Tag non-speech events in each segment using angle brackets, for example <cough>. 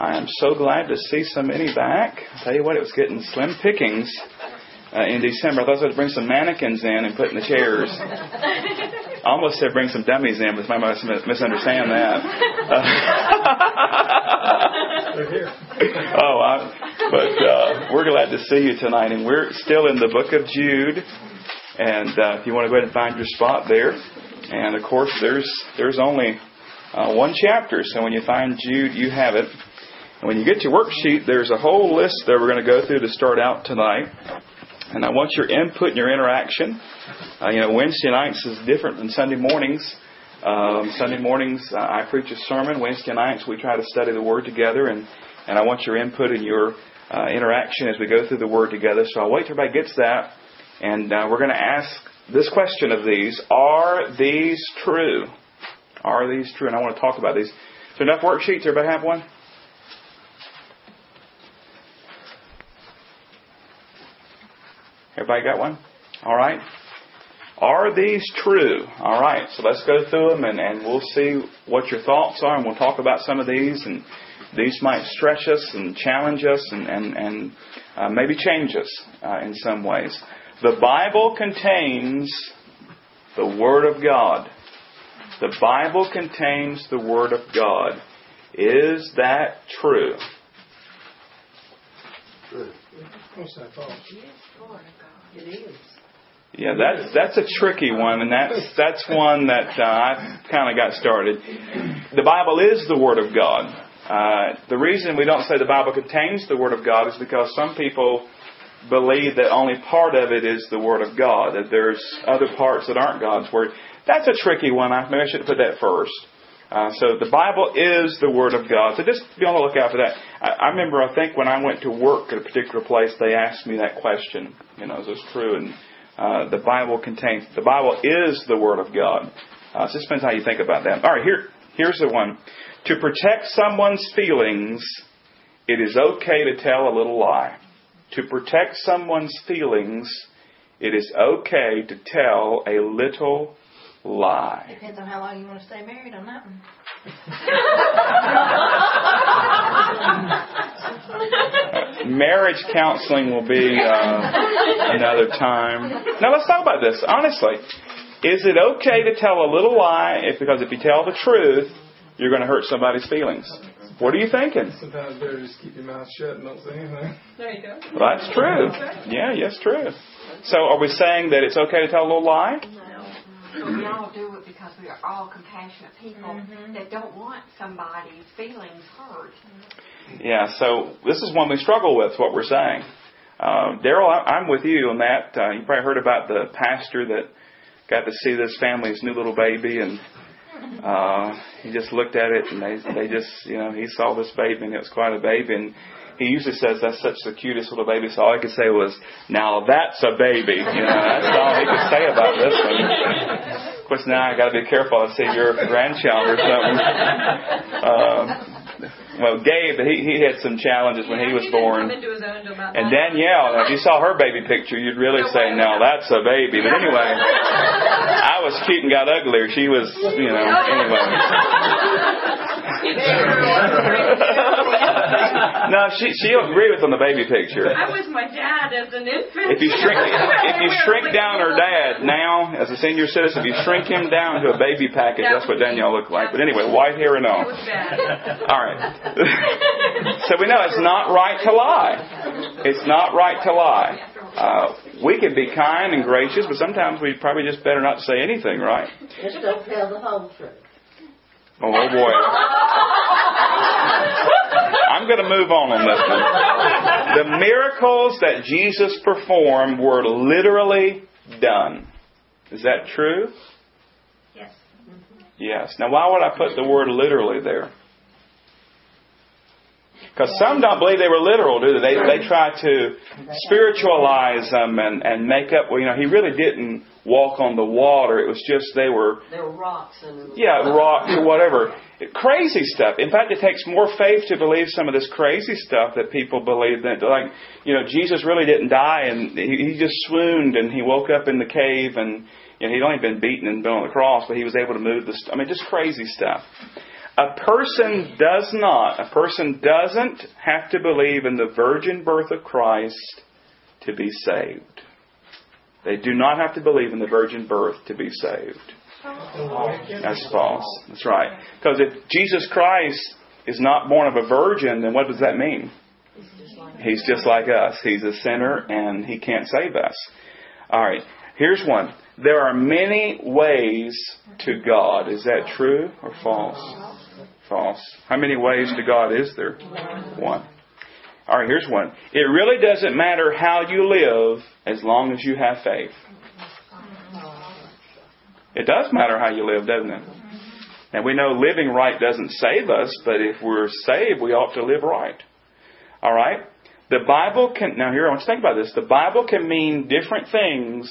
I am so glad to see so many back. I'll tell you what, it was getting slim pickings uh, in December. I thought I was going to bring some mannequins in and put in the chairs. I <laughs> almost said bring some dummies in, but my must misunderstand that. <laughs> oh, I, but uh, we're glad to see you tonight, and we're still in the book of Jude. And uh, if you want to go ahead and find your spot there, and of course, there's there's only uh, one chapter, so when you find Jude, you have it. When you get your worksheet, there's a whole list that we're going to go through to start out tonight. And I want your input and your interaction. Uh, you know, Wednesday nights is different than Sunday mornings. Um, Sunday mornings, uh, I preach a sermon. Wednesday nights, we try to study the Word together. And, and I want your input and your uh, interaction as we go through the Word together. So I'll wait till everybody gets that. And uh, we're going to ask this question of these Are these true? Are these true? And I want to talk about these. So enough worksheets? Everybody have one? Everybody got one? All right. Are these true? All right. So let's go through them and, and we'll see what your thoughts are and we'll talk about some of these and these might stretch us and challenge us and, and, and uh, maybe change us uh, in some ways. The Bible contains the Word of God. The Bible contains the Word of God. Is that true? True. Yeah, that's that's a tricky one, and that's that's one that uh, I kind of got started. The Bible is the Word of God. Uh, the reason we don't say the Bible contains the Word of God is because some people believe that only part of it is the Word of God, that there's other parts that aren't God's Word. That's a tricky one. I, maybe I should put that first. Uh, so the Bible is the Word of God. So just be on the lookout for that. I, I remember, I think when I went to work at a particular place, they asked me that question. You know, is this true? And uh, the Bible contains, the Bible is the Word of God. Uh, so it depends how you think about that. All right, here, here's the one. To protect someone's feelings, it is okay to tell a little lie. To protect someone's feelings, it is okay to tell a little lie. Depends on how long you want to stay married on that one. Marriage counseling will be uh, another time. Now let's talk about this honestly. Is it okay to tell a little lie if, because if you tell the truth, you're going to hurt somebody's feelings? What are you thinking? Sometimes better just keep your mouth shut and don't say anything. There you go. Well, that's true. Yeah, yes, true. So are we saying that it's okay to tell a little lie? But we all do it because we are all compassionate people that don't want somebody's feelings hurt. Yeah, so this is one we struggle with, what we're saying. Uh, Daryl, I- I'm with you on that. Uh, you probably heard about the pastor that got to see this family's new little baby, and uh, he just looked at it, and they they just, you know, he saw this baby, and it was quite a baby, and he usually says that's such the cutest little baby. So all I could say was, "Now that's a baby." You know, that's all he could say about this one. Of course, now I got to be careful. I say your grandchild or something. Um, well, Gabe, he he had some challenges when he was didn't born. Come into his own until about And. Danielle, now, if you saw her baby picture, you'd really say, "No, that's a baby." But anyway, I was cute and got uglier. She was, you know. <laughs> Anyway, <laughs> <laughs> no, she she'll agree with on the baby picture. I was my dad as an infant. If you shrink, <laughs> if you shrink down her dad now as a senior citizen, if you shrink him down to a baby package, that's what Danielle looked like. But anyway, white hair and all. It was bad. All right. <laughs> so we know it's not right to lie. It's not right to lie. Uh, we can be kind and gracious, but sometimes we probably just better not say anything, right? Just don't tell the whole truth. Oh, oh boy. <laughs> I'm going to move on on this one. The miracles that Jesus performed were literally done. Is that true? Yes. Yes. Now, why would I put the word literally there? Because some don't believe they were literal, do they? They, they try to spiritualize them and, and make up, well, you know, he really didn't walk on the water. It was just they were There were rocks and. yeah, rocks or whatever. Crazy stuff. In fact, it takes more faith to believe some of this crazy stuff that people believe that, like, you know, Jesus really didn't die and he, he just swooned and he woke up in the cave and, you know, he'd only been beaten and been on the cross, but he was able to move the, st- I mean, just crazy stuff. A person does not, a person doesn't have to believe in the virgin birth of Christ to be saved. They do not have to believe in the virgin birth to be saved. That's false. That's right. Because if Jesus Christ is not born of a virgin, then what does that mean? He's just like us. He's a sinner and he can't save us. All right. Here's one. There are many ways to God. Is that true or false? False. How many ways to God is there? One. All right, here's one. It really doesn't matter how you live as long as you have faith. It does matter how you live, doesn't it? And we know living right doesn't save us, but if we're saved, we ought to live right. All right? The Bible can, now here, I want you to think about this. The Bible can mean different things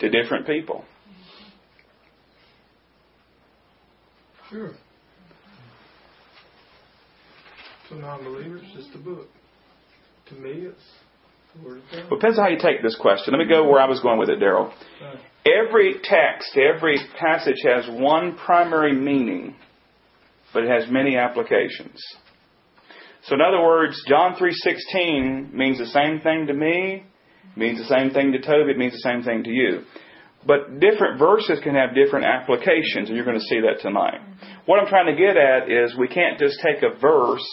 to different people. Sure. To non-believers, it's just a book. To me, it's Well, depends on how you take this question. Let me go where I was going with it, Daryl. Every text, every passage has one primary meaning, but it has many applications. So in other words, John 3:16 means the same thing to me, means the same thing to Toby, it means the same thing to you. But different verses can have different applications, and you're going to see that tonight. What I'm trying to get at is we can't just take a verse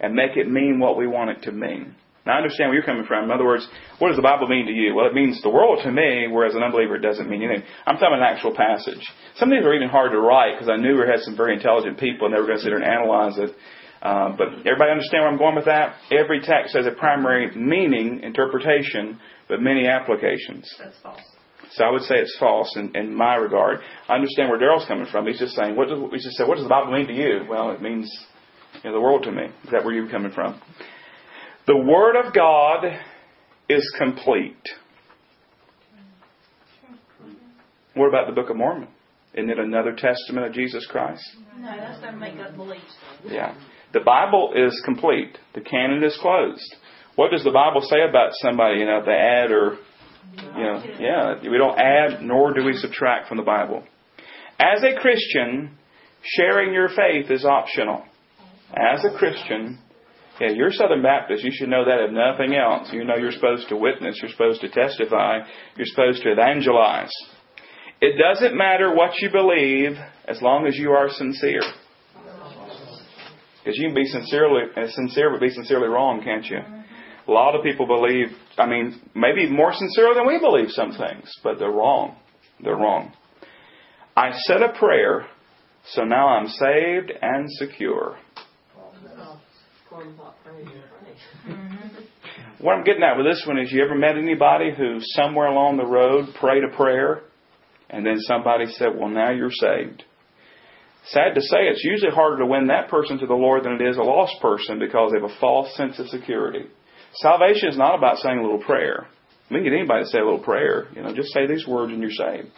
and make it mean what we want it to mean. Now I understand where you're coming from. In other words, what does the Bible mean to you? Well, it means the world to me, whereas an unbeliever it doesn't mean anything. I'm talking about an actual passage. Some of these are even hard to write because I knew we had some very intelligent people and they were going to sit there and analyze it. Um, but everybody understand where I'm going with that? Every text has a primary meaning, interpretation, but many applications. That's false. So I would say it's false in, in my regard. I understand where Daryl's coming from. He's just saying, what does, he just said, what does the Bible mean to you? Well, it means you know, the world to me. Is that where you're coming from? The Word of God is complete. What about the Book of Mormon? Isn't it another testament of Jesus Christ? No, that's their make-up beliefs. Yeah. The Bible is complete. The canon is closed. What does the Bible say about somebody, you know, they add or, you know, yeah, we don't add nor do we subtract from the Bible. As a Christian, sharing your faith is optional. As a Christian, yeah, you're Southern Baptist. You should know that if nothing else. You know you're supposed to witness. You're supposed to testify. You're supposed to evangelize. It doesn't matter what you believe as long as you are sincere. Because you can be sincerely uh, sincere, but be sincerely wrong, can't you? A lot of people believe. I mean, maybe more sincere than we believe some things, but they're wrong. They're wrong. I said a prayer, so now I'm saved and secure. Mm-hmm. What I'm getting at with this one is, you ever met anybody who somewhere along the road prayed a prayer, and then somebody said, "Well, now you're saved." Sad to say, it's usually harder to win that person to the Lord than it is a lost person because they have a false sense of security. Salvation is not about saying a little prayer. We can get anybody to say a little prayer. You know, just say these words and you're saved.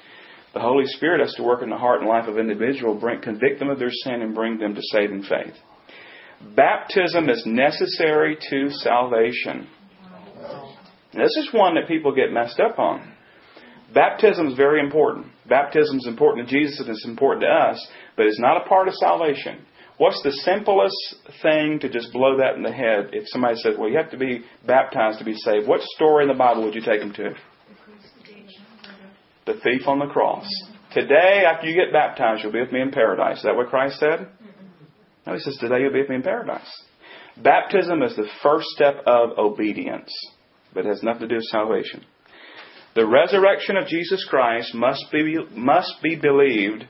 The Holy Spirit has to work in the heart and life of individual, bring, convict them of their sin, and bring them to saving faith. Baptism is necessary to salvation. This is one that people get messed up on. Baptism is very important. Baptism is important to Jesus and it's important to us, but it's not a part of salvation. What's the simplest thing to just blow that in the head if somebody says, well, you have to be baptized to be saved? What story in the Bible would you take them to? The thief on the cross. Today, after you get baptized, you'll be with me in paradise. Is that what Christ said? No, he says, today you'll be with me in paradise. Baptism is the first step of obedience, but it has nothing to do with salvation. The resurrection of Jesus Christ must be, must be believed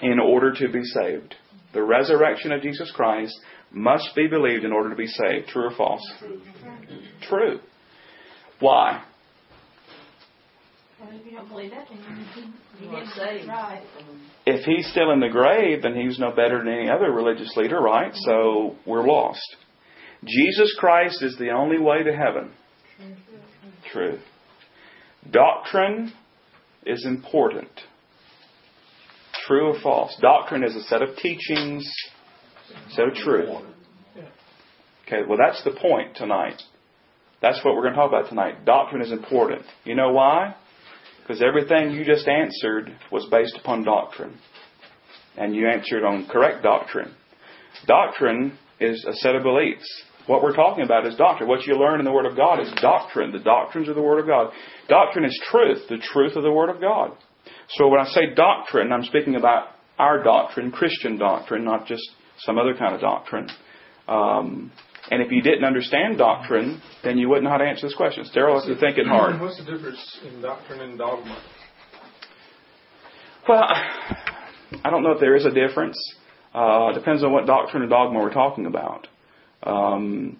in order to be saved. The resurrection of Jesus Christ must be believed in order to be saved. True or false? True. Why? Well, if you don't believe that, then you, you didn't say right. If he's still in the grave, then he's no better than any other religious leader, right? So we're lost. Jesus Christ is the only way to heaven. True. Doctrine is important. True or false? Doctrine is a set of teachings, So true. Okay, well, that's the point tonight. That's what we're going to talk about tonight. Doctrine is important. You know why? Because everything you just answered was based upon doctrine. And you answered on correct doctrine. Doctrine is a set of beliefs. What we're talking about is doctrine. What you learn in the Word of God is doctrine. The doctrines of the Word of God. Doctrine is truth, the truth of the Word of God. So when I say doctrine, I'm speaking about our doctrine, Christian doctrine, not just some other kind of doctrine. Um, and if you didn't understand doctrine, then you wouldn't know how to answer this question. Daryl, if you're thinking hard. What's the difference in doctrine and dogma? Well, I don't know if there is a difference. Uh, depends on what doctrine or dogma we're talking about. Um,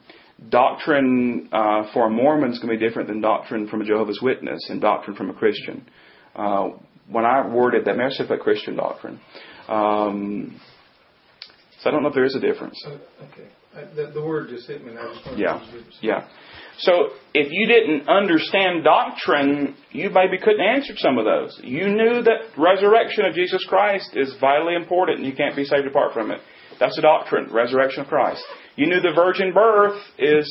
doctrine uh, for a Mormon is going to be different than doctrine from a Jehovah's Witness and doctrine from a Christian. Uh, when I worded that, I said Christian doctrine. Um, so I don't know if there is a difference. Okay. Uh, the, the, word just hit me now. Yeah. Yeah. So if you didn't understand doctrine, you maybe couldn't answer some of those. You knew that resurrection of Jesus Christ is vitally important and you can't be saved apart from it. That's the doctrine, resurrection of Christ. You knew the virgin birth is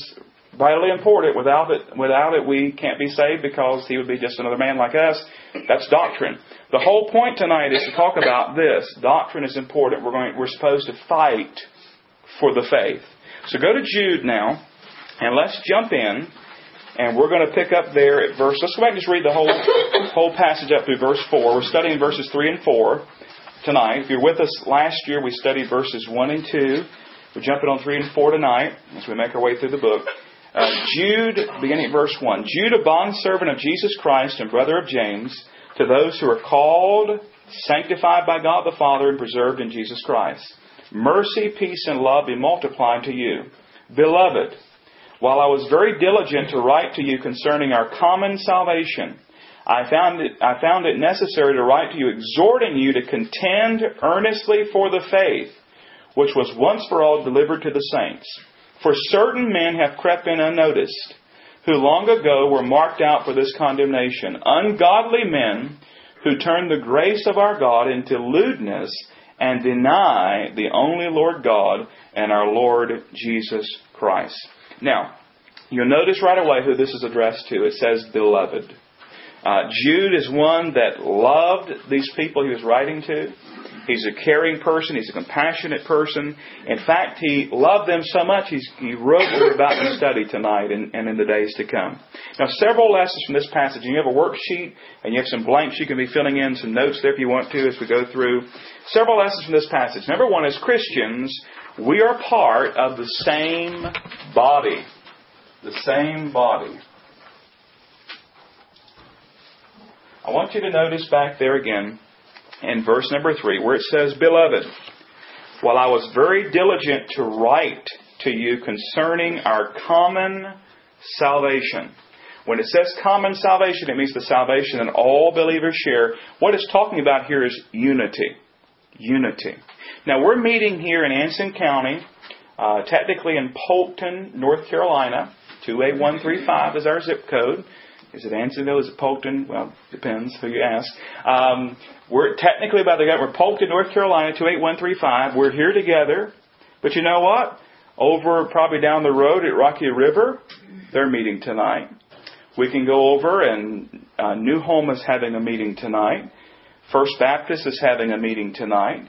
vitally important. Without it, without it, we can't be saved because he would be just another man like us. That's doctrine. The whole point tonight is to talk about this. Doctrine is important. We're going, we're supposed to fight for the faith. So go to Jude now, and let's jump in, and we're going to pick up there at verse. Let's go back and just read the whole <coughs> whole passage up through verse four. We're studying verses three and four tonight. If you're with us last year, we studied verses one and two. We're jumping on three and four tonight as we make our way through the book. Uh, Jude, beginning at verse 1. Jude, a bondservant of Jesus Christ and brother of James, to those who are called, sanctified by God the Father, and preserved in Jesus Christ. Mercy, peace, and love be multiplied to you. Beloved, while I was very diligent to write to you concerning our common salvation, I found it, I found it necessary to write to you, exhorting you to contend earnestly for the faith, which was once for all delivered to the saints. For certain men have crept in unnoticed, who long ago were marked out for this condemnation, ungodly men who turned the grace of our God into lewdness and deny the only Lord God and our Lord Jesus Christ. Now, you'll notice right away who this is addressed to. It says, Beloved. Uh, Jude is one that loved these people he was writing to. He's a caring person. He's a compassionate person. In fact, he loved them so much, he wrote what we're about to study tonight and, and, in the days to come. Now, several lessons from this passage. You have a worksheet and you have some blanks you can be filling in, some notes there if you want to as we go through. Several lessons from this passage. Number one, as Christians, we are part of the same body. The same body. I want you to notice back there again in verse number 3 where it says, Beloved, while I was very diligent to write to you concerning our common salvation. When it says common salvation, it means the salvation that all believers share. What it's talking about here is unity. Unity. Now, we're meeting here in Anson County, uh, technically in Polkton, North Carolina. 28135 is our zip code. Is it Ansonville? Is it Polkton? Well, depends who you ask. Um, we're technically by the government. We're Polkton, North Carolina, 28135. We're here together. But you know what? Over probably down the road at Rocky River, they're meeting tonight. We can go over and uh, New Home is having a meeting tonight. First Baptist is having a meeting tonight.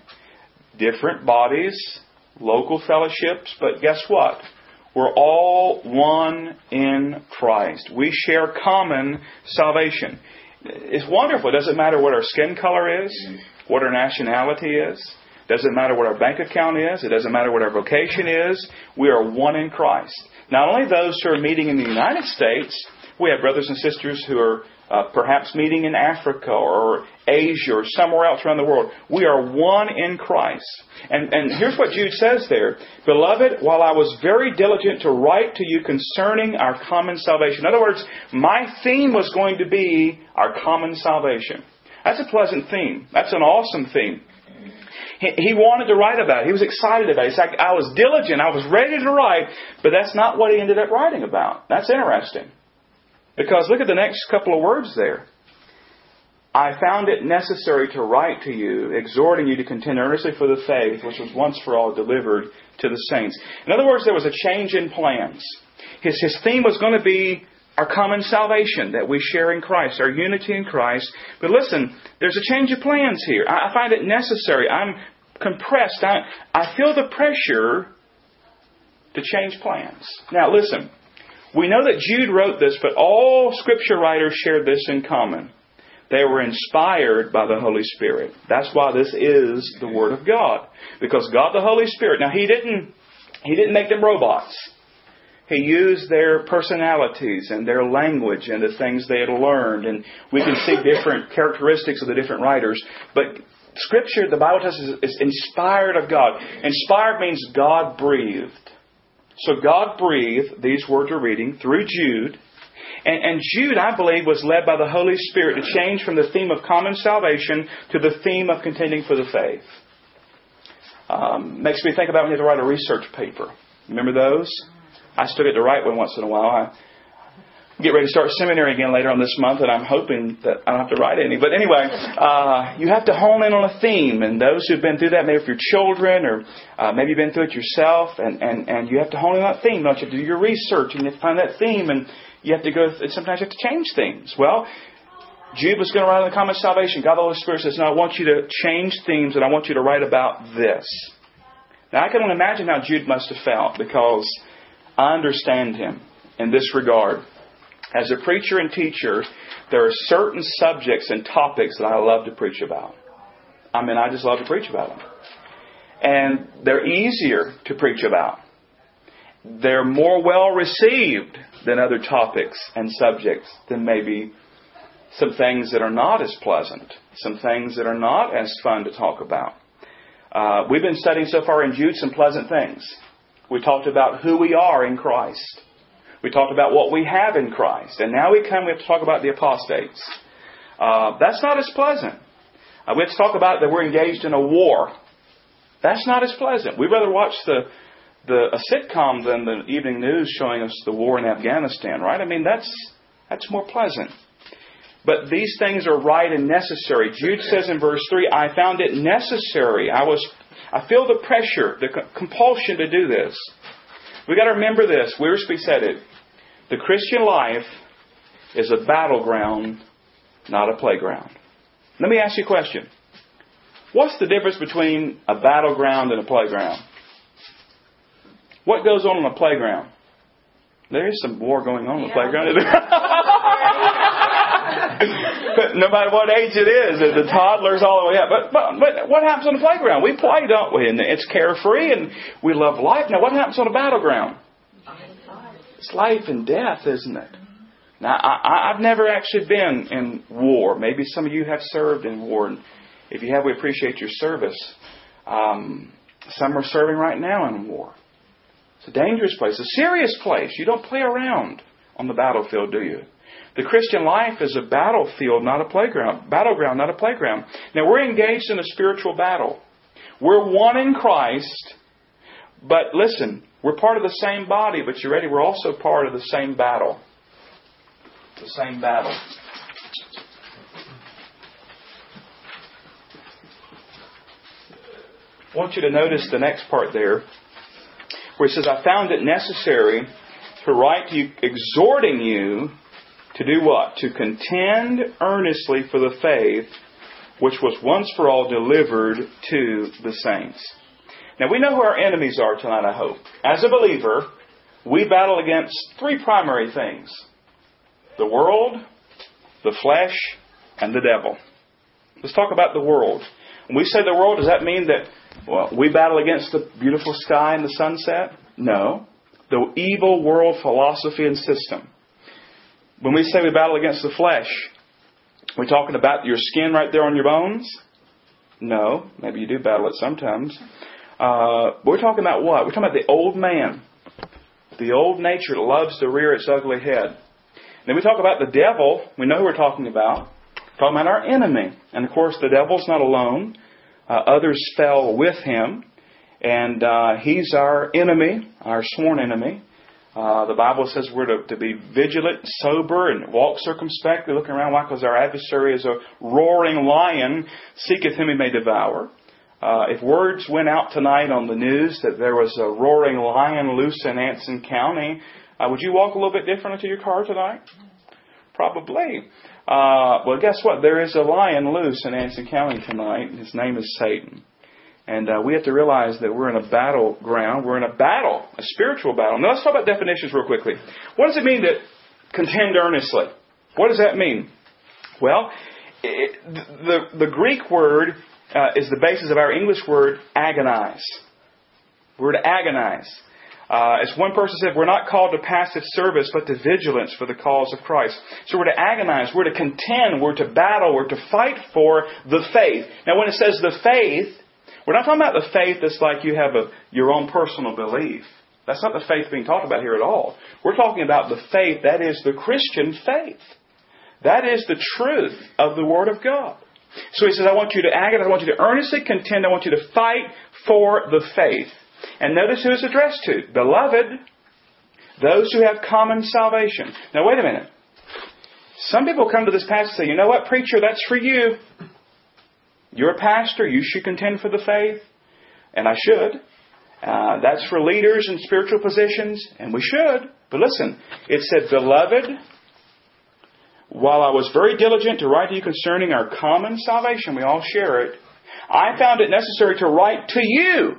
Different bodies, local fellowships, but guess what? We're all one in Christ. We share common salvation. It's wonderful. It doesn't matter what our skin color is, what our nationality is. Doesn't matter what our bank account is. It doesn't matter what our vocation is. We are one in Christ. Not only those who are meeting in the United States, we have brothers and sisters who are uh, perhaps meeting in Africa or Asia or somewhere else around the world. We are one in Christ. And, and here's what Jude says there. Beloved, while I was very diligent to write to you concerning our common salvation. In other words, my theme was going to be our common salvation. That's a pleasant theme. That's an awesome theme. He, wanted to write about it. He was excited about it. He's like, I was diligent. I was ready to write, but that's not what he ended up writing about. That's interesting. Because look at the next couple of words there. I found it necessary to write to you, exhorting you to contend earnestly for the faith which was once for all delivered to the saints. In other words, there was a change in plans. His, his theme was going to be our common salvation that we share in Christ, our unity in Christ. But listen, there's a change of plans here. I, I find it necessary. I'm compressed. I, I feel the pressure to change plans. Now, listen. We know that Jude wrote this, but all scripture writers shared this in common. They were inspired by the Holy Spirit. That's why this is the Word of God. Because God the Holy Spirit, now He didn't, He didn't make them robots. He used their personalities and their language and the things they had learned. And we can see different <laughs> characteristics of the different writers. But Scripture, the Bible tells us, is inspired of God. Inspired means God breathed. So God breathed these words we're reading through Jude. And, and, Jude, I believe, was led by the Holy Spirit to change from the theme of common salvation to the theme of contending for the faith. Um, makes me think about when you have to write a research paper. Remember those? I still get to write one once in a while. I get ready to start seminary again later on this month, and I'm hoping that I don't have to write any. But anyway, uh, you have to hone in on a theme, and those who've been through that, maybe for your children, or uh, maybe you've been through it yourself, and, and, and you have to hone in on that theme. Don't you do your research, and you have to find that theme, and you have to go. And sometimes you have to change things. Well. Jude was going to write on the common salvation. God the Holy Spirit says, No, I want you to change themes and I want you to write about this. Now, I can only imagine how Jude must have felt because I understand him in this regard. As a preacher and teacher, there are certain subjects and topics that I love to preach about. I mean, I just love to preach about them. And they're easier to preach about. They're more well received than other topics and subjects than maybe some things that are not as pleasant, some things that are not as fun to talk about. Uh, we've been studying so far in Jude some pleasant things. We talked about who we are in Christ. We talked about what we have in Christ. And now we come, we have to talk about the apostates. Uh, that's not as pleasant. Uh, we have to talk about that we're engaged in a war. That's not as pleasant. We'd rather watch the, the a sitcom than the evening news showing us the war in Afghanistan, right? I mean, that's, that's more pleasant. But these things are right and necessary. Jude says in verse 3, I found it necessary. I was I feel the pressure, the compulsion to do this. We've got to remember this. Wiersbe said it. The Christian life is a battleground, not a playground. Let me ask you a question. What's the difference between a battleground and a playground? What goes on in a playground? There is some war going on in the playground. <laughs> no matter what age it is, the toddlers all the way up. But, but, but what happens on the playground? We play, don't we? And it's carefree and we love life. Now, what happens on the battleground? It's life and death, isn't it? Now, I, I've never actually been in war. Maybe some of you have served in war. And if you have, we appreciate your service. Um, some are serving right now in war. It's a dangerous place, a serious place. You don't play around on the battlefield, do you? The Christian life is a battlefield, not a playground. Battleground, not a playground. Now, we're engaged in a spiritual battle. We're one in Christ, but listen, we're part of the same body, but you ready? We're also part of the same battle. The same battle. I want you to notice the next part there, where it says, I found it necessary to write to you, exhorting you to do what? To contend earnestly for the faith which was once for all delivered to the saints. Now we know who our enemies are tonight, I hope. As a believer, we battle against three primary things the world, the flesh, and the devil. Let's talk about the world. When we say the world, does that mean that well, we battle against the beautiful sky and the sunset? No. The evil world philosophy and system. When we say we battle against the flesh, we're talking about your skin right there on your bones? No. Maybe you do battle it sometimes. Uh, we're talking about what? We're talking about the old man. The old nature loves to rear its ugly head. Then we talk about the devil. We know who we're talking about. We're talking about our enemy. And of course, the devil's not alone. Uh, others fell with him. And uh, he's our enemy, our sworn enemy. Uh, the Bible says we're to, to, be vigilant, sober, and walk circumspectly, looking around. Why? Because our adversary is a roaring lion, seeketh whom he may devour. Uh, if words went out tonight on the news that there was a roaring lion loose in Anson County, uh, would you walk a little bit different into your car tonight? Probably. Uh, well, guess what? There is a lion loose in Anson County tonight. His name is Satan. And uh, we have to realize that we're in a battleground. We're in a battle, a spiritual battle. Now let's talk about definitions real quickly. What does it mean to contend earnestly? What does that mean? Well, it, the, the Greek word uh, is the basis of our English word agonize. We're to agonize. Uh, as one person said, we're not called to passive service, but to vigilance for the cause of Christ. So we're to agonize, we're to contend, we're to battle, we're to fight for the faith. Now, when it says the faith, we're not talking about the faith that's like you have a, your own personal belief. That's not the faith being talked about here at all. We're talking about the faith that is the Christian faith. That is the truth of the Word of God. So he says, I want you to agonize, I want you to earnestly contend, I want you to fight for the faith. And notice who it's addressed to. Beloved, those who have common salvation. Now wait a minute. Some people come to this passage and say, you know what, preacher, that's for you. You're a pastor, you should contend for the faith. And I should. Uh, that's for leaders in spiritual positions, and we should. But listen, it said, Beloved, while I was very diligent to write to you concerning our common salvation, we all share it, I found it necessary to write to you.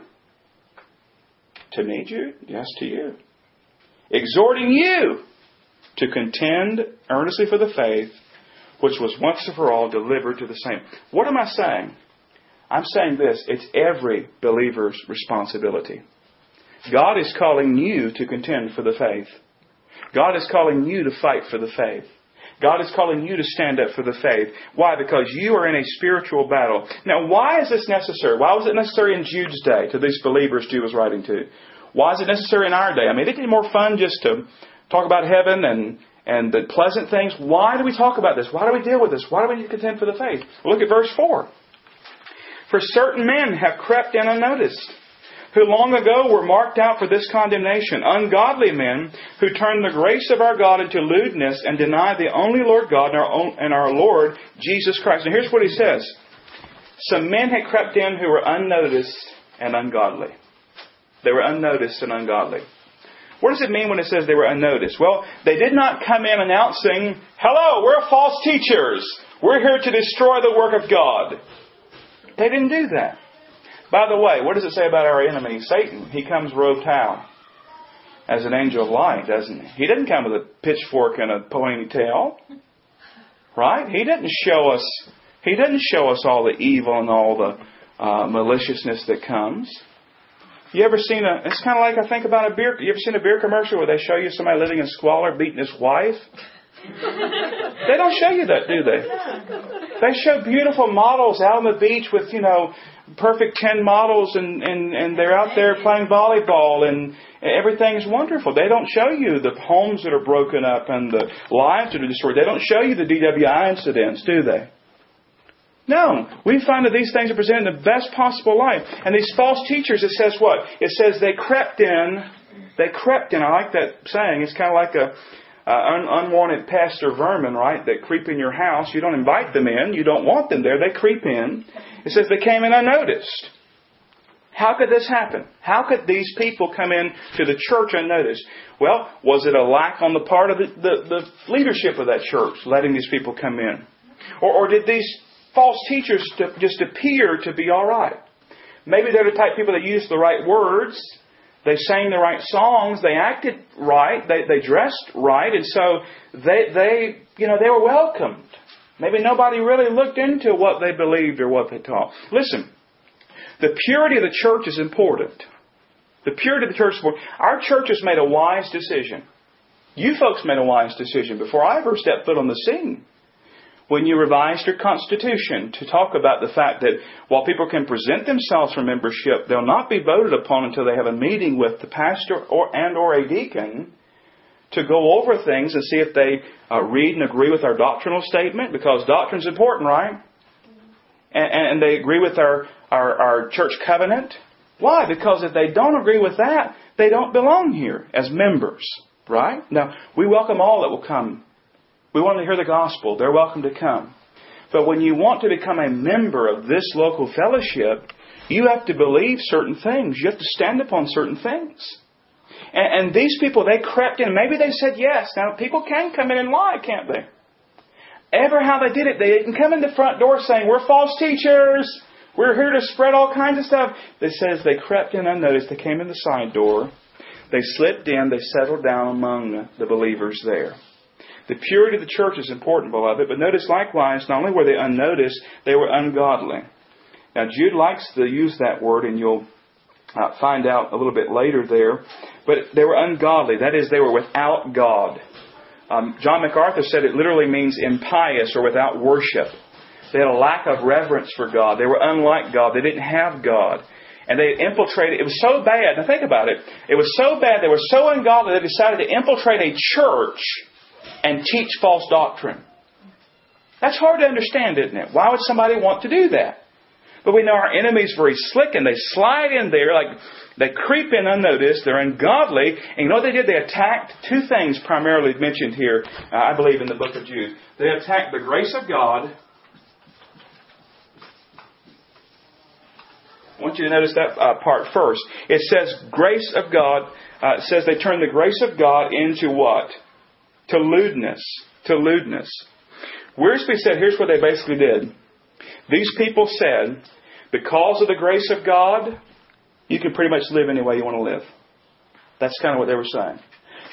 To me, Jude? Yes, to you. Exhorting you to contend earnestly for the faith which was once and for all delivered to the saints. What am I saying? I'm saying this it's every believer's responsibility. God is calling you to contend for the faith. God is calling you to fight for the faith. God is calling you to stand up for the faith. Why? Because you are in a spiritual battle. Now, why is this necessary? Why was it necessary in Jude's day to these believers Jude was writing to? Why is it necessary in our day? I mean, isn't it more fun just to talk about heaven and, and the pleasant things? Why do we talk about this? Why do we deal with this? Why do we need to contend for the faith? Look at verse 4. For certain men have crept in unnoticed who long ago were marked out for this condemnation, ungodly men who turn the grace of our God into lewdness and deny the only Lord God and our, own, and our Lord Jesus Christ. And here's what he says. Some men had crept in who were unnoticed and ungodly. They were unnoticed and ungodly. What does it mean when it says they were unnoticed? Well, they did not come in announcing, Hello, we're false teachers. We're here to destroy the work of God. They didn't do that. By the way, what does it say about our enemy, Satan? He comes robed how? As an angel of light, doesn't he? He didn't come with a pitchfork and a ponytail. Right? He didn't show us he didn't show us all the evil and all the uh, maliciousness that comes. You ever seen a? It's kind of like I think about a beer. You ever seen a beer commercial where they show you somebody living in squalor beating his wife? They don't show you that, do they? They show beautiful models out on the beach with you know perfect 10 models and, and, and they're out there playing volleyball and everything's wonderful. They don't show you the homes that are broken up and the lives that are destroyed. They don't show you the DWI incidents, do they? No. We find that these things are presented in the best possible light. And these false teachers, it says what? It says they crept in. They crept in. I like that saying. It's kind of like a, Uh, un- unwanted pest or vermin, right, that creep in your house. You don't invite them in. You don't want them there. They creep in. It says they came in unnoticed. How could this happen? How could these people come in to the church unnoticed? Well, was it a lack on the part of the, the, the leadership of that church letting these people come in? Or, or did these false teachers just appear to be all right? Maybe they're the type of people that use the right words, they sang the right songs, they acted right, they, they dressed right, and so they, they, you know, they were welcomed. Maybe nobody really looked into what they believed or what they taught. Listen, the purity of the church is important. The purity of the church is important. Our church has made a wise decision. You folks made a wise decision before I ever stepped foot on the scene. When you revised your constitution to talk about the fact that while people can present themselves for membership, they'll not be voted upon until they have a meeting with the pastor or and or a deacon to go over things and see if they uh, read and agree with our doctrinal statement, because doctrine's important, right? And, and they agree with our, our, our church covenant. Why? Because if they don't agree with that, they don't belong here as members, right? Now, we welcome all that will come. We want to hear the gospel. They're welcome to come. But when you want to become a member of this local fellowship, you have to believe certain things. You have to stand upon certain things. And, and these people, they crept in. Maybe they said yes. Now, people can come in and lie, can't they? Ever how they did it, they didn't come in the front door saying, We're false teachers. We're here to spread all kinds of stuff. They says they crept in unnoticed. They came in the side door. They slipped in. They settled down among the believers there. The purity of the church is important, beloved, but notice likewise, not only were they unnoticed, they were ungodly. Now, Jude likes to use that word, and you'll uh, find out a little bit later there. But they were ungodly. That is, they were without God. Um, John MacArthur said it literally means impious or without worship. They had a lack of reverence for God. They were unlike God. They didn't have God. And they infiltrated. It was so bad. Now think about it. It was so bad. They were so ungodly. They decided to infiltrate a church and teach false doctrine. That's hard to understand, isn't it? Why would somebody want to do that? But we know our enemy's very slick and they slide in there like they creep in unnoticed. They're ungodly. And you know what they did? They attacked two things primarily mentioned here, uh, I believe, in the book of Jude. They attacked the grace of God. I want you to notice that uh, part first. It says grace of God. Uh, it says they turned the grace of God into what? To lewdness. To lewdness. Wiersbe said, here's what they basically did. These people said, because of the grace of God, you can pretty much live any way you want to live. That's kind of what they were saying.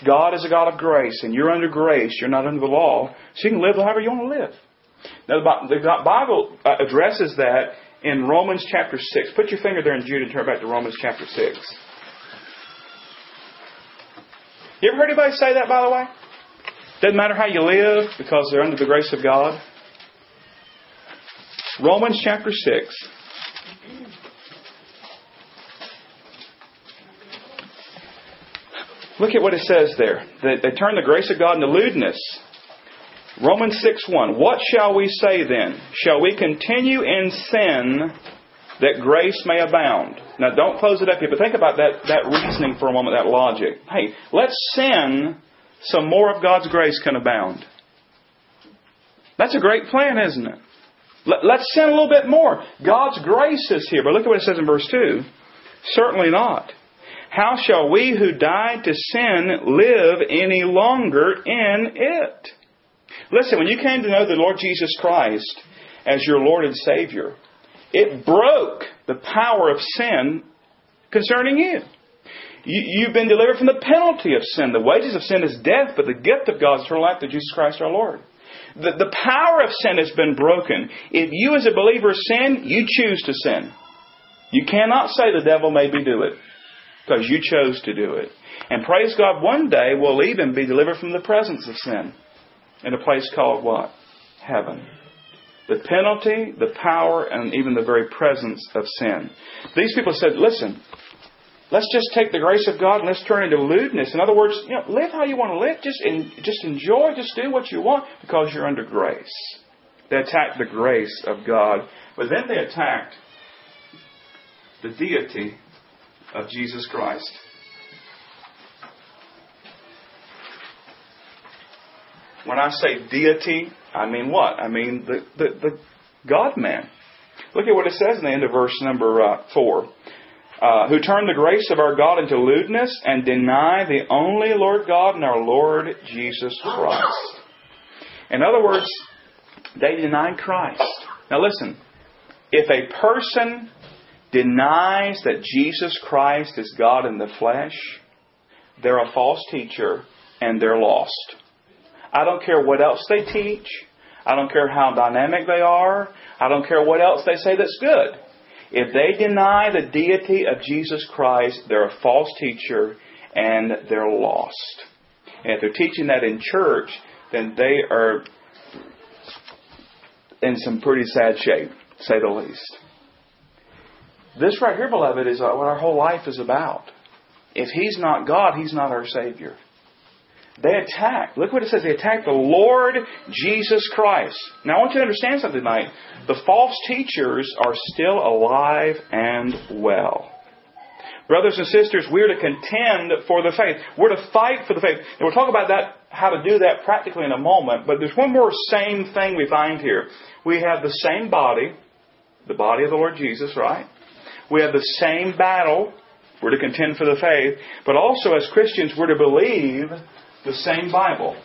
God is a God of grace, and you're under grace. You're not under the law, so you can live however you want to live. Now, the Bible uh, addresses that in Romans chapter 6. Put your finger there in Jude and turn back to Romans chapter 6. You ever heard anybody say that, by the way? Doesn't matter how you live because they're under the grace of God. Romans chapter 6. Look at what it says there. They, they turn the grace of God into lewdness. Romans 6 1. What shall we say then? Shall we continue in sin that grace may abound? Now don't close it up here, but think about that, that reasoning for a moment, that logic. Hey, let's sin so more of God's grace can abound. That's a great plan, isn't it? Let's sin a little bit more. God's grace is here. But look at what it says in verse 2. Certainly not. How shall we who died to sin live any longer in it? Listen, when you came to know the Lord Jesus Christ as your Lord and Savior, it broke the power of sin concerning you. You. You've been delivered from the penalty of sin. The wages of sin is death, but the gift of God is eternal life through Jesus Christ our Lord. The, the power of sin has been broken. If you as a believer sin, you choose to sin. You cannot say the devil made me do it because you chose to do it. And praise God, one day we'll even be delivered from the presence of sin in a place called what? Heaven. The penalty, the power, and even the very presence of sin. These people said, listen, Let's just take the grace of God and let's turn into lewdness. In other words, you know, live how you want to live. Just in, just enjoy. Just do what you want because you're under grace. They attacked the grace of God, but then they attacked the deity of Jesus Christ. When I say deity, I mean what? I mean the, the, the God man. Look at what it says in the end of verse number uh, 4 uh, who turn the grace of our God into lewdness and deny the only Lord God and our Lord Jesus Christ. In other words, they denied Christ. Now listen, if a person denies that Jesus Christ is God in the flesh, they're a false teacher and they're lost. I don't care what else they teach. I don't care how dynamic they are. I don't care what else they say that's good. If they deny the deity of Jesus Christ, they're a false teacher and they're lost. And if they're teaching that in church, then they are in some pretty sad shape, say the least. This right here, beloved, is what our whole life is about. If He's not God, He's not our Savior. They attacked. Look what it says. They attacked the Lord Jesus Christ. Now I want you to understand something tonight. The false teachers are still alive and well. Brothers and sisters, we're to contend for the faith. We're to fight for the faith. And we'll talk about that, how to do that practically in a moment. But there's one more same thing we find here. We have the same body, the body of the Lord Jesus, right? We have the same battle. We're to contend for the faith. But also as Christians, we're to believe the same Bible.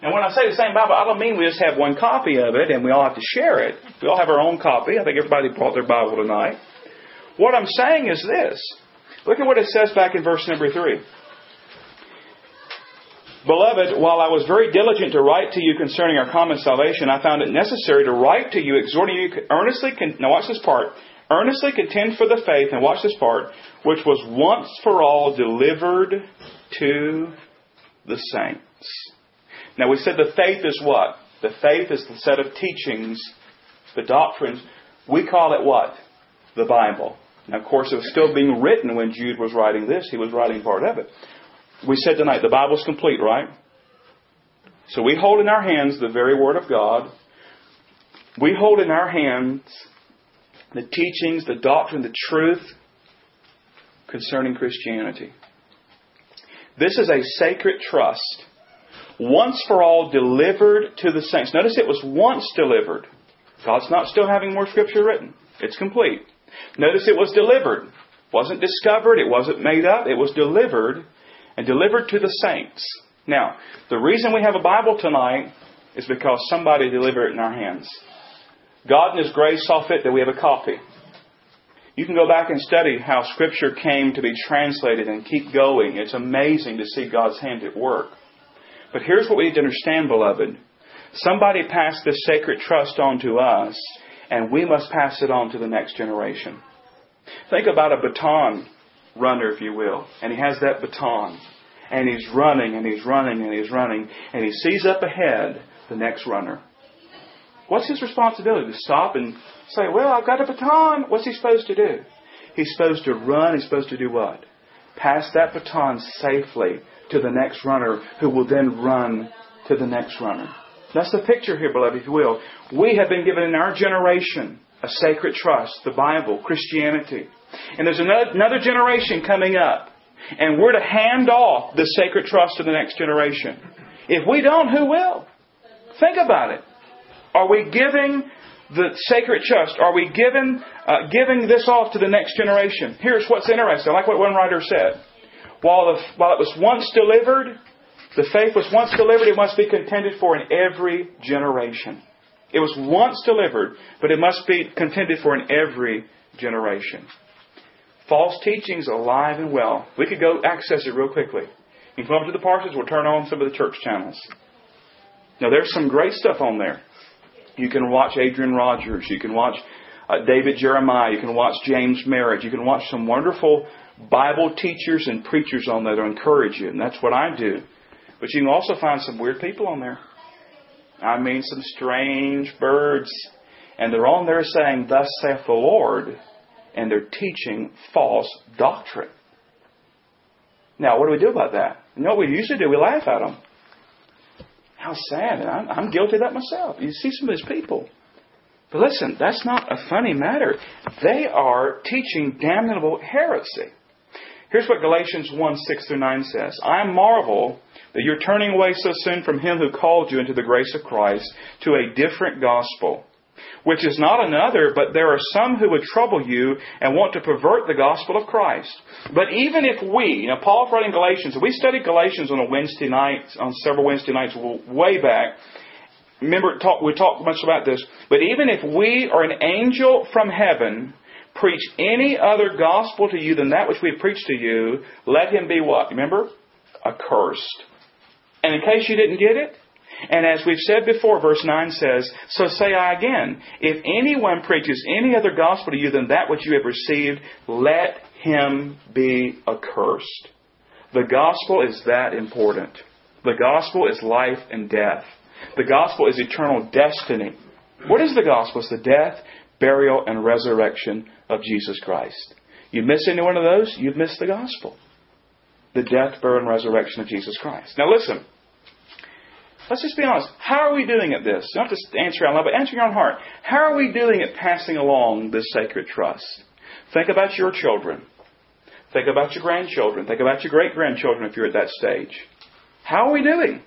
And when I say the same Bible, I don't mean we just have one copy of it and we all have to share it. We all have our own copy. I think everybody brought their Bible tonight. What I'm saying is this. Look at what it says back in verse number 3. Beloved, while I was very diligent to write to you concerning our common salvation, I found it necessary to write to you, exhorting you earnestly. Now, watch this part. Earnestly contend for the faith, and watch this part, which was once for all delivered to the saints. Now, we said the faith is what? The faith is the set of teachings, the doctrines. We call it what? The Bible. Now, of course, it was still being written when Jude was writing this. He was writing part of it. We said tonight the Bible's complete, right? So we hold in our hands the very Word of God. We hold in our hands the teachings, the doctrine, the truth concerning Christianity. This is a sacred trust, once for all delivered to the saints. Notice it was once delivered. God's not still having more scripture written. It's complete. Notice it was delivered. It wasn't discovered, it wasn't made up, it was delivered and delivered to the saints. Now, the reason we have a Bible tonight is because somebody delivered it in our hands. God in His grace saw fit that we have a copy. You can go back and study how Scripture came to be translated and keep going. It's amazing to see God's hand at work. But here's what we need to understand, beloved. Somebody passed this sacred trust on to us, and we must pass it on to the next generation. Think about a baton runner, if you will, and he has that baton, and he's running, and he's running, and he's running, and he sees up ahead the next runner. What's his responsibility? To stop and say, Well, I've got a baton. What's he supposed to do? He's supposed to run. He's supposed to do what? Pass that baton safely to the next runner who will then run to the next runner. That's the picture here, beloved, if you will. We have been given in our generation a sacred trust, the Bible, Christianity. And there's another, another generation coming up. And we're to hand off the sacred trust to the next generation. If we don't, who will? Think about it. Are we giving the sacred trust? Are we giving, uh, giving this off to the next generation? Here's what's interesting. I like what one writer said. While, the, while it was once delivered, the faith was once delivered, it must be contended for in every generation. It was once delivered, but it must be contended for in every generation. False teachings alive and well. We could go access it real quickly. You can come up to the parsons, we'll turn on some of the church channels. Now, there's some great stuff on there. You can watch Adrian Rogers. You can watch uh, David Jeremiah. You can watch James Merritt. You can watch some wonderful Bible teachers and preachers on there to encourage you. And that's what I do. But you can also find some weird people on there. I mean, some strange birds. And they're on there saying, Thus saith the Lord. And they're teaching false doctrine. Now, what do we do about that? You know what we usually do? We laugh at them. How sad. And I'm, I'm guilty of that myself. You see some of these people. But listen, that's not a funny matter. They are teaching damnable heresy. Here's what Galatians 1 6 through 9 says I marvel that you're turning away so soon from him who called you into the grace of Christ to a different gospel which is not another, but there are some who would trouble you and want to pervert the gospel of Christ. But even if we, know, Paul's writing Galatians, we studied Galatians on a Wednesday night, on several Wednesday nights way back. Remember, talk, we talked much about this. But even if we or an angel from heaven preach any other gospel to you than that which we have preached to you, let him be what? Remember? Accursed. And in case you didn't get it, and as we've said before, verse 9 says, So say I again, if anyone preaches any other gospel to you than that which you have received, let him be accursed. The gospel is that important. The gospel is life and death. The gospel is eternal destiny. What is the gospel? It's the death, burial, and resurrection of Jesus Christ. You miss any one of those, you've missed the gospel. The death, burial, and resurrection of Jesus Christ. Now listen. Let's just be honest. How are we doing at this? You don't have to answer out loud, but answer your own heart. How are we doing at passing along this sacred trust? Think about your children. Think about your grandchildren. Think about your great grandchildren if you're at that stage. How are we doing?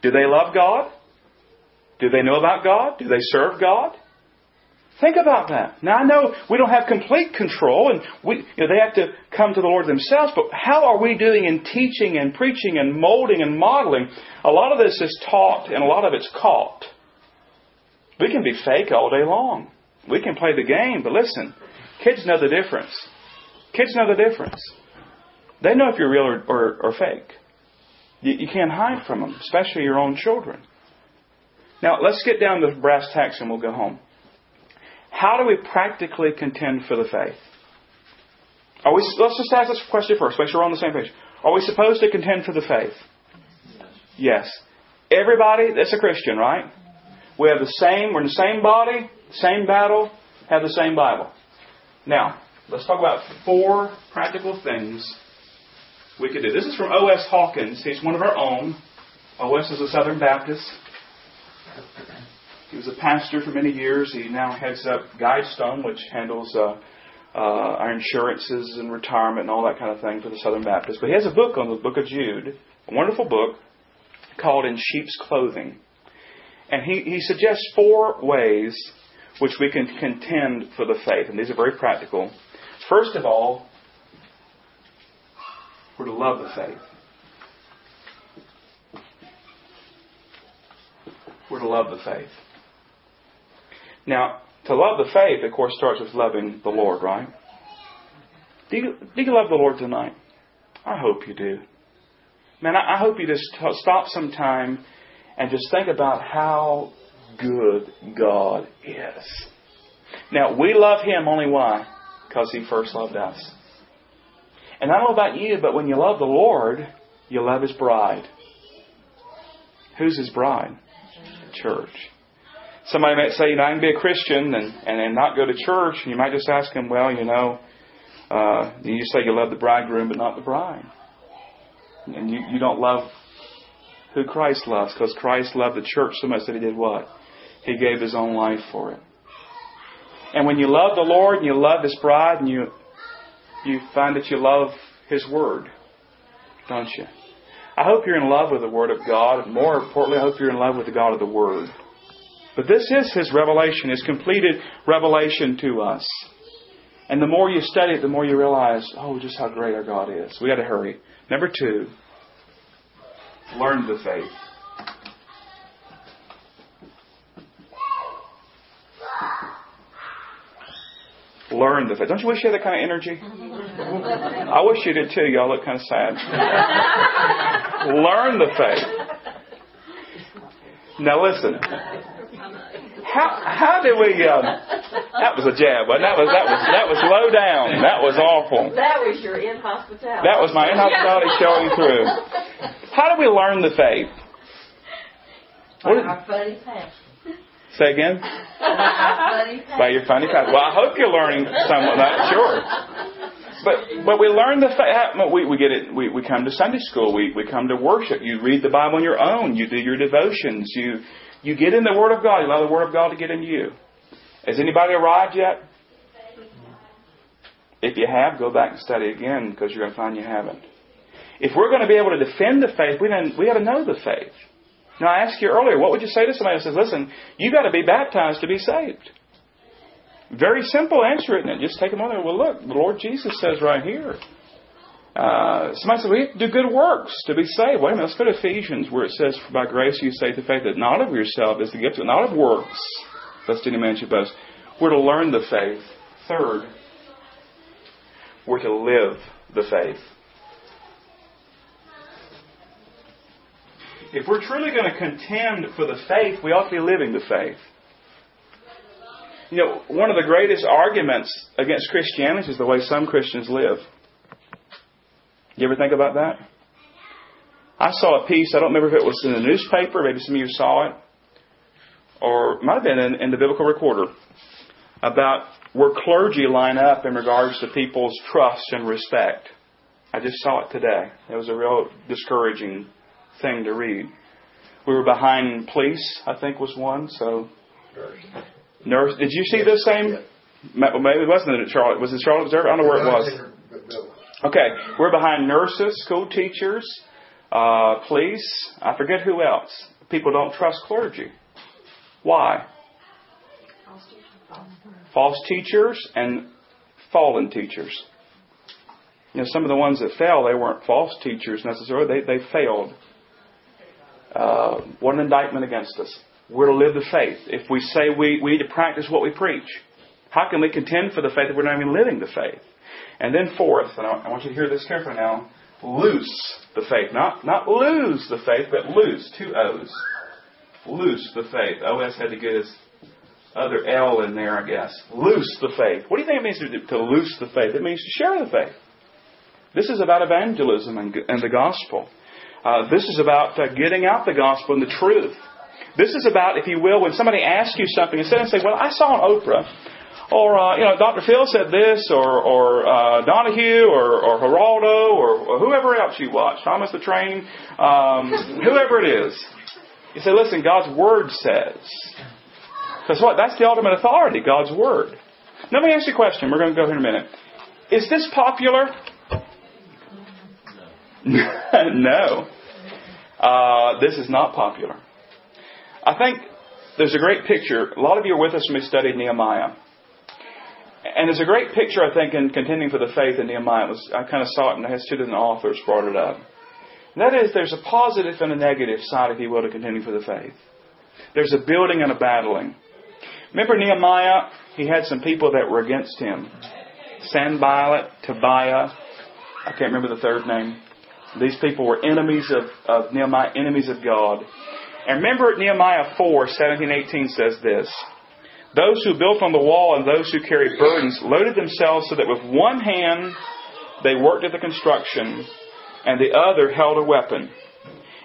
Do they love God? Do they know about God? Do they serve God? Think about that. Now I know we don't have complete control and we, you know, they have to come to the Lord themselves, but how are we doing in teaching and preaching and molding and modeling? A lot of this is taught and a lot of it's caught. We can be fake all day long. We can play the game, but listen, kids know the difference. Kids know the difference. They know if you're real or, or, or fake. You, you can't hide from them, especially your own children. Now, let's get down to brass tacks and we'll go home. How do we practically contend for the faith? Are we, let's just ask this question first, make sure we're on the same page. Are we supposed to contend for the faith? Yes. Everybody that's a Christian, right? We have the same, we're in the same body, same battle, have the same Bible. Now, let's talk about four practical things we could do. This is from O.S. Hawkins. He's one of our own. O.S. is a Southern Baptist. He was a pastor for many years. He now heads up Guidestone, which handles uh, uh, our insurances and retirement and all that kind of thing for the Southern Baptist. But he has a book on the book of Jude, a wonderful book called In Sheep's Clothing. And he, he suggests four ways which we can contend for the faith. And these are very practical. First of all, we're to love the faith. We're to love the faith. Now, to love the faith, of course, starts with loving the Lord, right? Do you, do you love the Lord tonight? I hope you do. Man, I, I hope you just t- stop some time and just think about how good God is. Now, we love Him only why? Because He first loved us. And I don't know about you, but when you love the Lord, you love His bride. Who's His bride? Church. Somebody might say, you know, I can be a Christian and, and, and not go to church. And you might just ask them, well, you know, uh, you say you love the bridegroom but not the bride. And you, you don't love who Christ loves because Christ loved the church so much that he did what? He gave his own life for it. And when you love the Lord and you love his bride and you, you find that you love his word, don't you? I hope you're in love with the word of God. More importantly, I hope you're in love with the God of the word. But this is His revelation, His completed revelation to us. And the more you study it, the more you realize, oh, just how great our God is. We got to hurry. Number two, learn the faith. Learn the faith. Don't you wish you had that kind of energy? I wish you did too. Y'all look kind of sad. <laughs> Learn the faith. Now listen. How how did we? Um, that was a jab, but that was that was that was low down. That was awful. That was your inhospitality. That was my inhospitality showing through. How do we learn the faith? By our funny past. Say again. By your funny past. Well, I hope you're learning some of that. Sure. But but we learn the faith. We we get it. We we come to Sunday school. We we come to worship. You read the Bible on your own. You do your devotions. You you get in the Word of God. You allow the Word of God to get in you. Has anybody arrived yet? If you have, go back and study again because you're going to find you haven't. If we're going to be able to defend the faith, we we got to know the faith. Now, I asked you earlier, what would you say to somebody who says, "Listen, you've got to be baptized to be saved"? Very simple answer, isn't it? Just take a moment. Well, look, the Lord Jesus says right here. Uh, somebody said, we have to do good works to be saved. Wait a minute, let's go to Ephesians where it says, For by grace you saved the faith that not of yourself is the gift, of, not of works, lest any man should boast. We're to learn the faith. Third, we're to live the faith. If we're truly going to contend for the faith, we ought to be living the faith. You know, one of the greatest arguments against Christianity is the way some Christians live. You ever think about that? I saw a piece, I don't remember if it was in the newspaper, maybe some of you saw it, or it might have been in, in the Biblical Recorder, about where clergy line up in regards to people's trust and respect. I just saw it today. It was a real discouraging thing to read. We were behind police, I think was one, so. Nurse. Did you see the same? Maybe it wasn't in Charlotte. Was it Charlotte Observer? I don't know where it was. Okay, we're behind nurses, school teachers, uh, police. I forget who else. People don't trust clergy. Why? false teachers and fallen teachers. You know, some of the ones that fell, they weren't false teachers necessarily. They, they failed. Uh, what an indictment against us. We're to live the faith. If we say we, we need to practice what we preach, how can we contend for the faith if we're not even living the faith? And then fourth, and I want you to hear this carefully now, loose the faith. Not, not lose the faith, but loose. Two O's. Loose the faith. OS had to get his other L in there, I guess. Loose the faith. What do you think it means to, to loose the faith? It means to share the faith. This is about evangelism and, and the gospel. Uh, this is about uh, getting out the gospel and the truth. This is about, if you will, when somebody asks you something, instead of saying, "Well, I saw on Oprah," or uh, you know, Dr. Phil said this, or or uh, Donahue, or, or Geraldo, or, or whoever else you watch, Thomas the Train, um, whoever it is, you say, "Listen, God's Word says." Because what? That's the ultimate authority, God's Word. Let me ask you a question. We're going to go here in a minute. Is this popular? <laughs> no. Uh, this is not popular. I think there's a great picture. A lot of you are with us when we studied Nehemiah. And there's a great picture, I think, in contending for the faith in Nehemiah. Was, I kind of saw it, and I had students and authors brought it up. And that is, there's a positive and a negative side, if you will, to contending for the faith. There's a building and a battling. Remember Nehemiah? He had some people that were against him. Sanballat, Tobiah, I can't remember the third name. These people were enemies of, of Nehemiah, enemies of God. And remember Nehemiah 4, 17, 18 says this. Those who built on the wall and those who carried burdens loaded themselves so that with one hand they worked at the construction and the other held a weapon.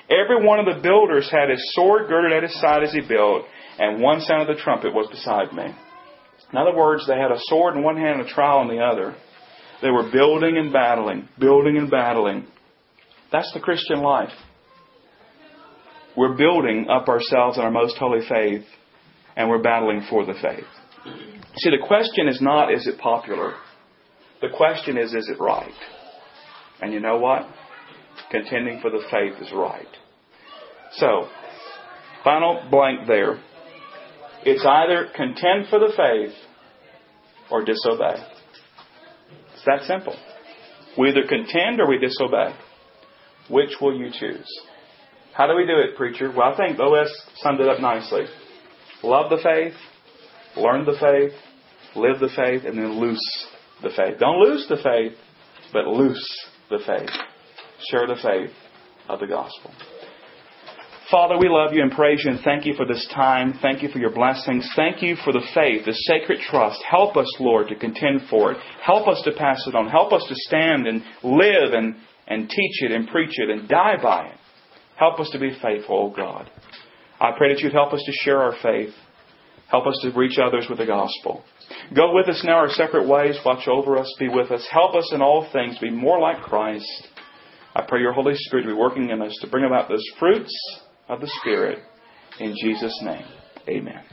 Every one of the builders had his sword girded at his side as he built, and one sound of the trumpet was beside me. In other words, they had a sword in one hand and a trowel in the other. They were building and battling, building and battling. That's the Christian life. We're building up ourselves in our most holy faith, and we're battling for the faith. See, the question is not, is it popular? The question is, is it right? And you know what? Contending for the faith is right. So, final blank there. It's either contend for the faith or disobey. It's that simple. We either contend or we disobey. Which will you choose? How do we do it, preacher? Well, I think OS summed it up nicely. Love the faith, learn the faith, live the faith, and then loose the faith. Don't lose the faith, but loose the faith. Share the faith of the gospel. Father, we love you and praise you and thank you for this time. Thank you for your blessings. Thank you for the faith, the sacred trust. Help us, Lord, to contend for it. Help us to pass it on. Help us to stand and live and, and teach it and preach it and die by it. Help us to be faithful, O God. I pray that you'd help us to share our faith. Help us to reach others with the gospel. Go with us now our separate ways. Watch over us. Be with us. Help us in all things. Be more like Christ. I pray your Holy Spirit to be working in us to bring about those fruits of the Spirit. In Jesus' name, amen.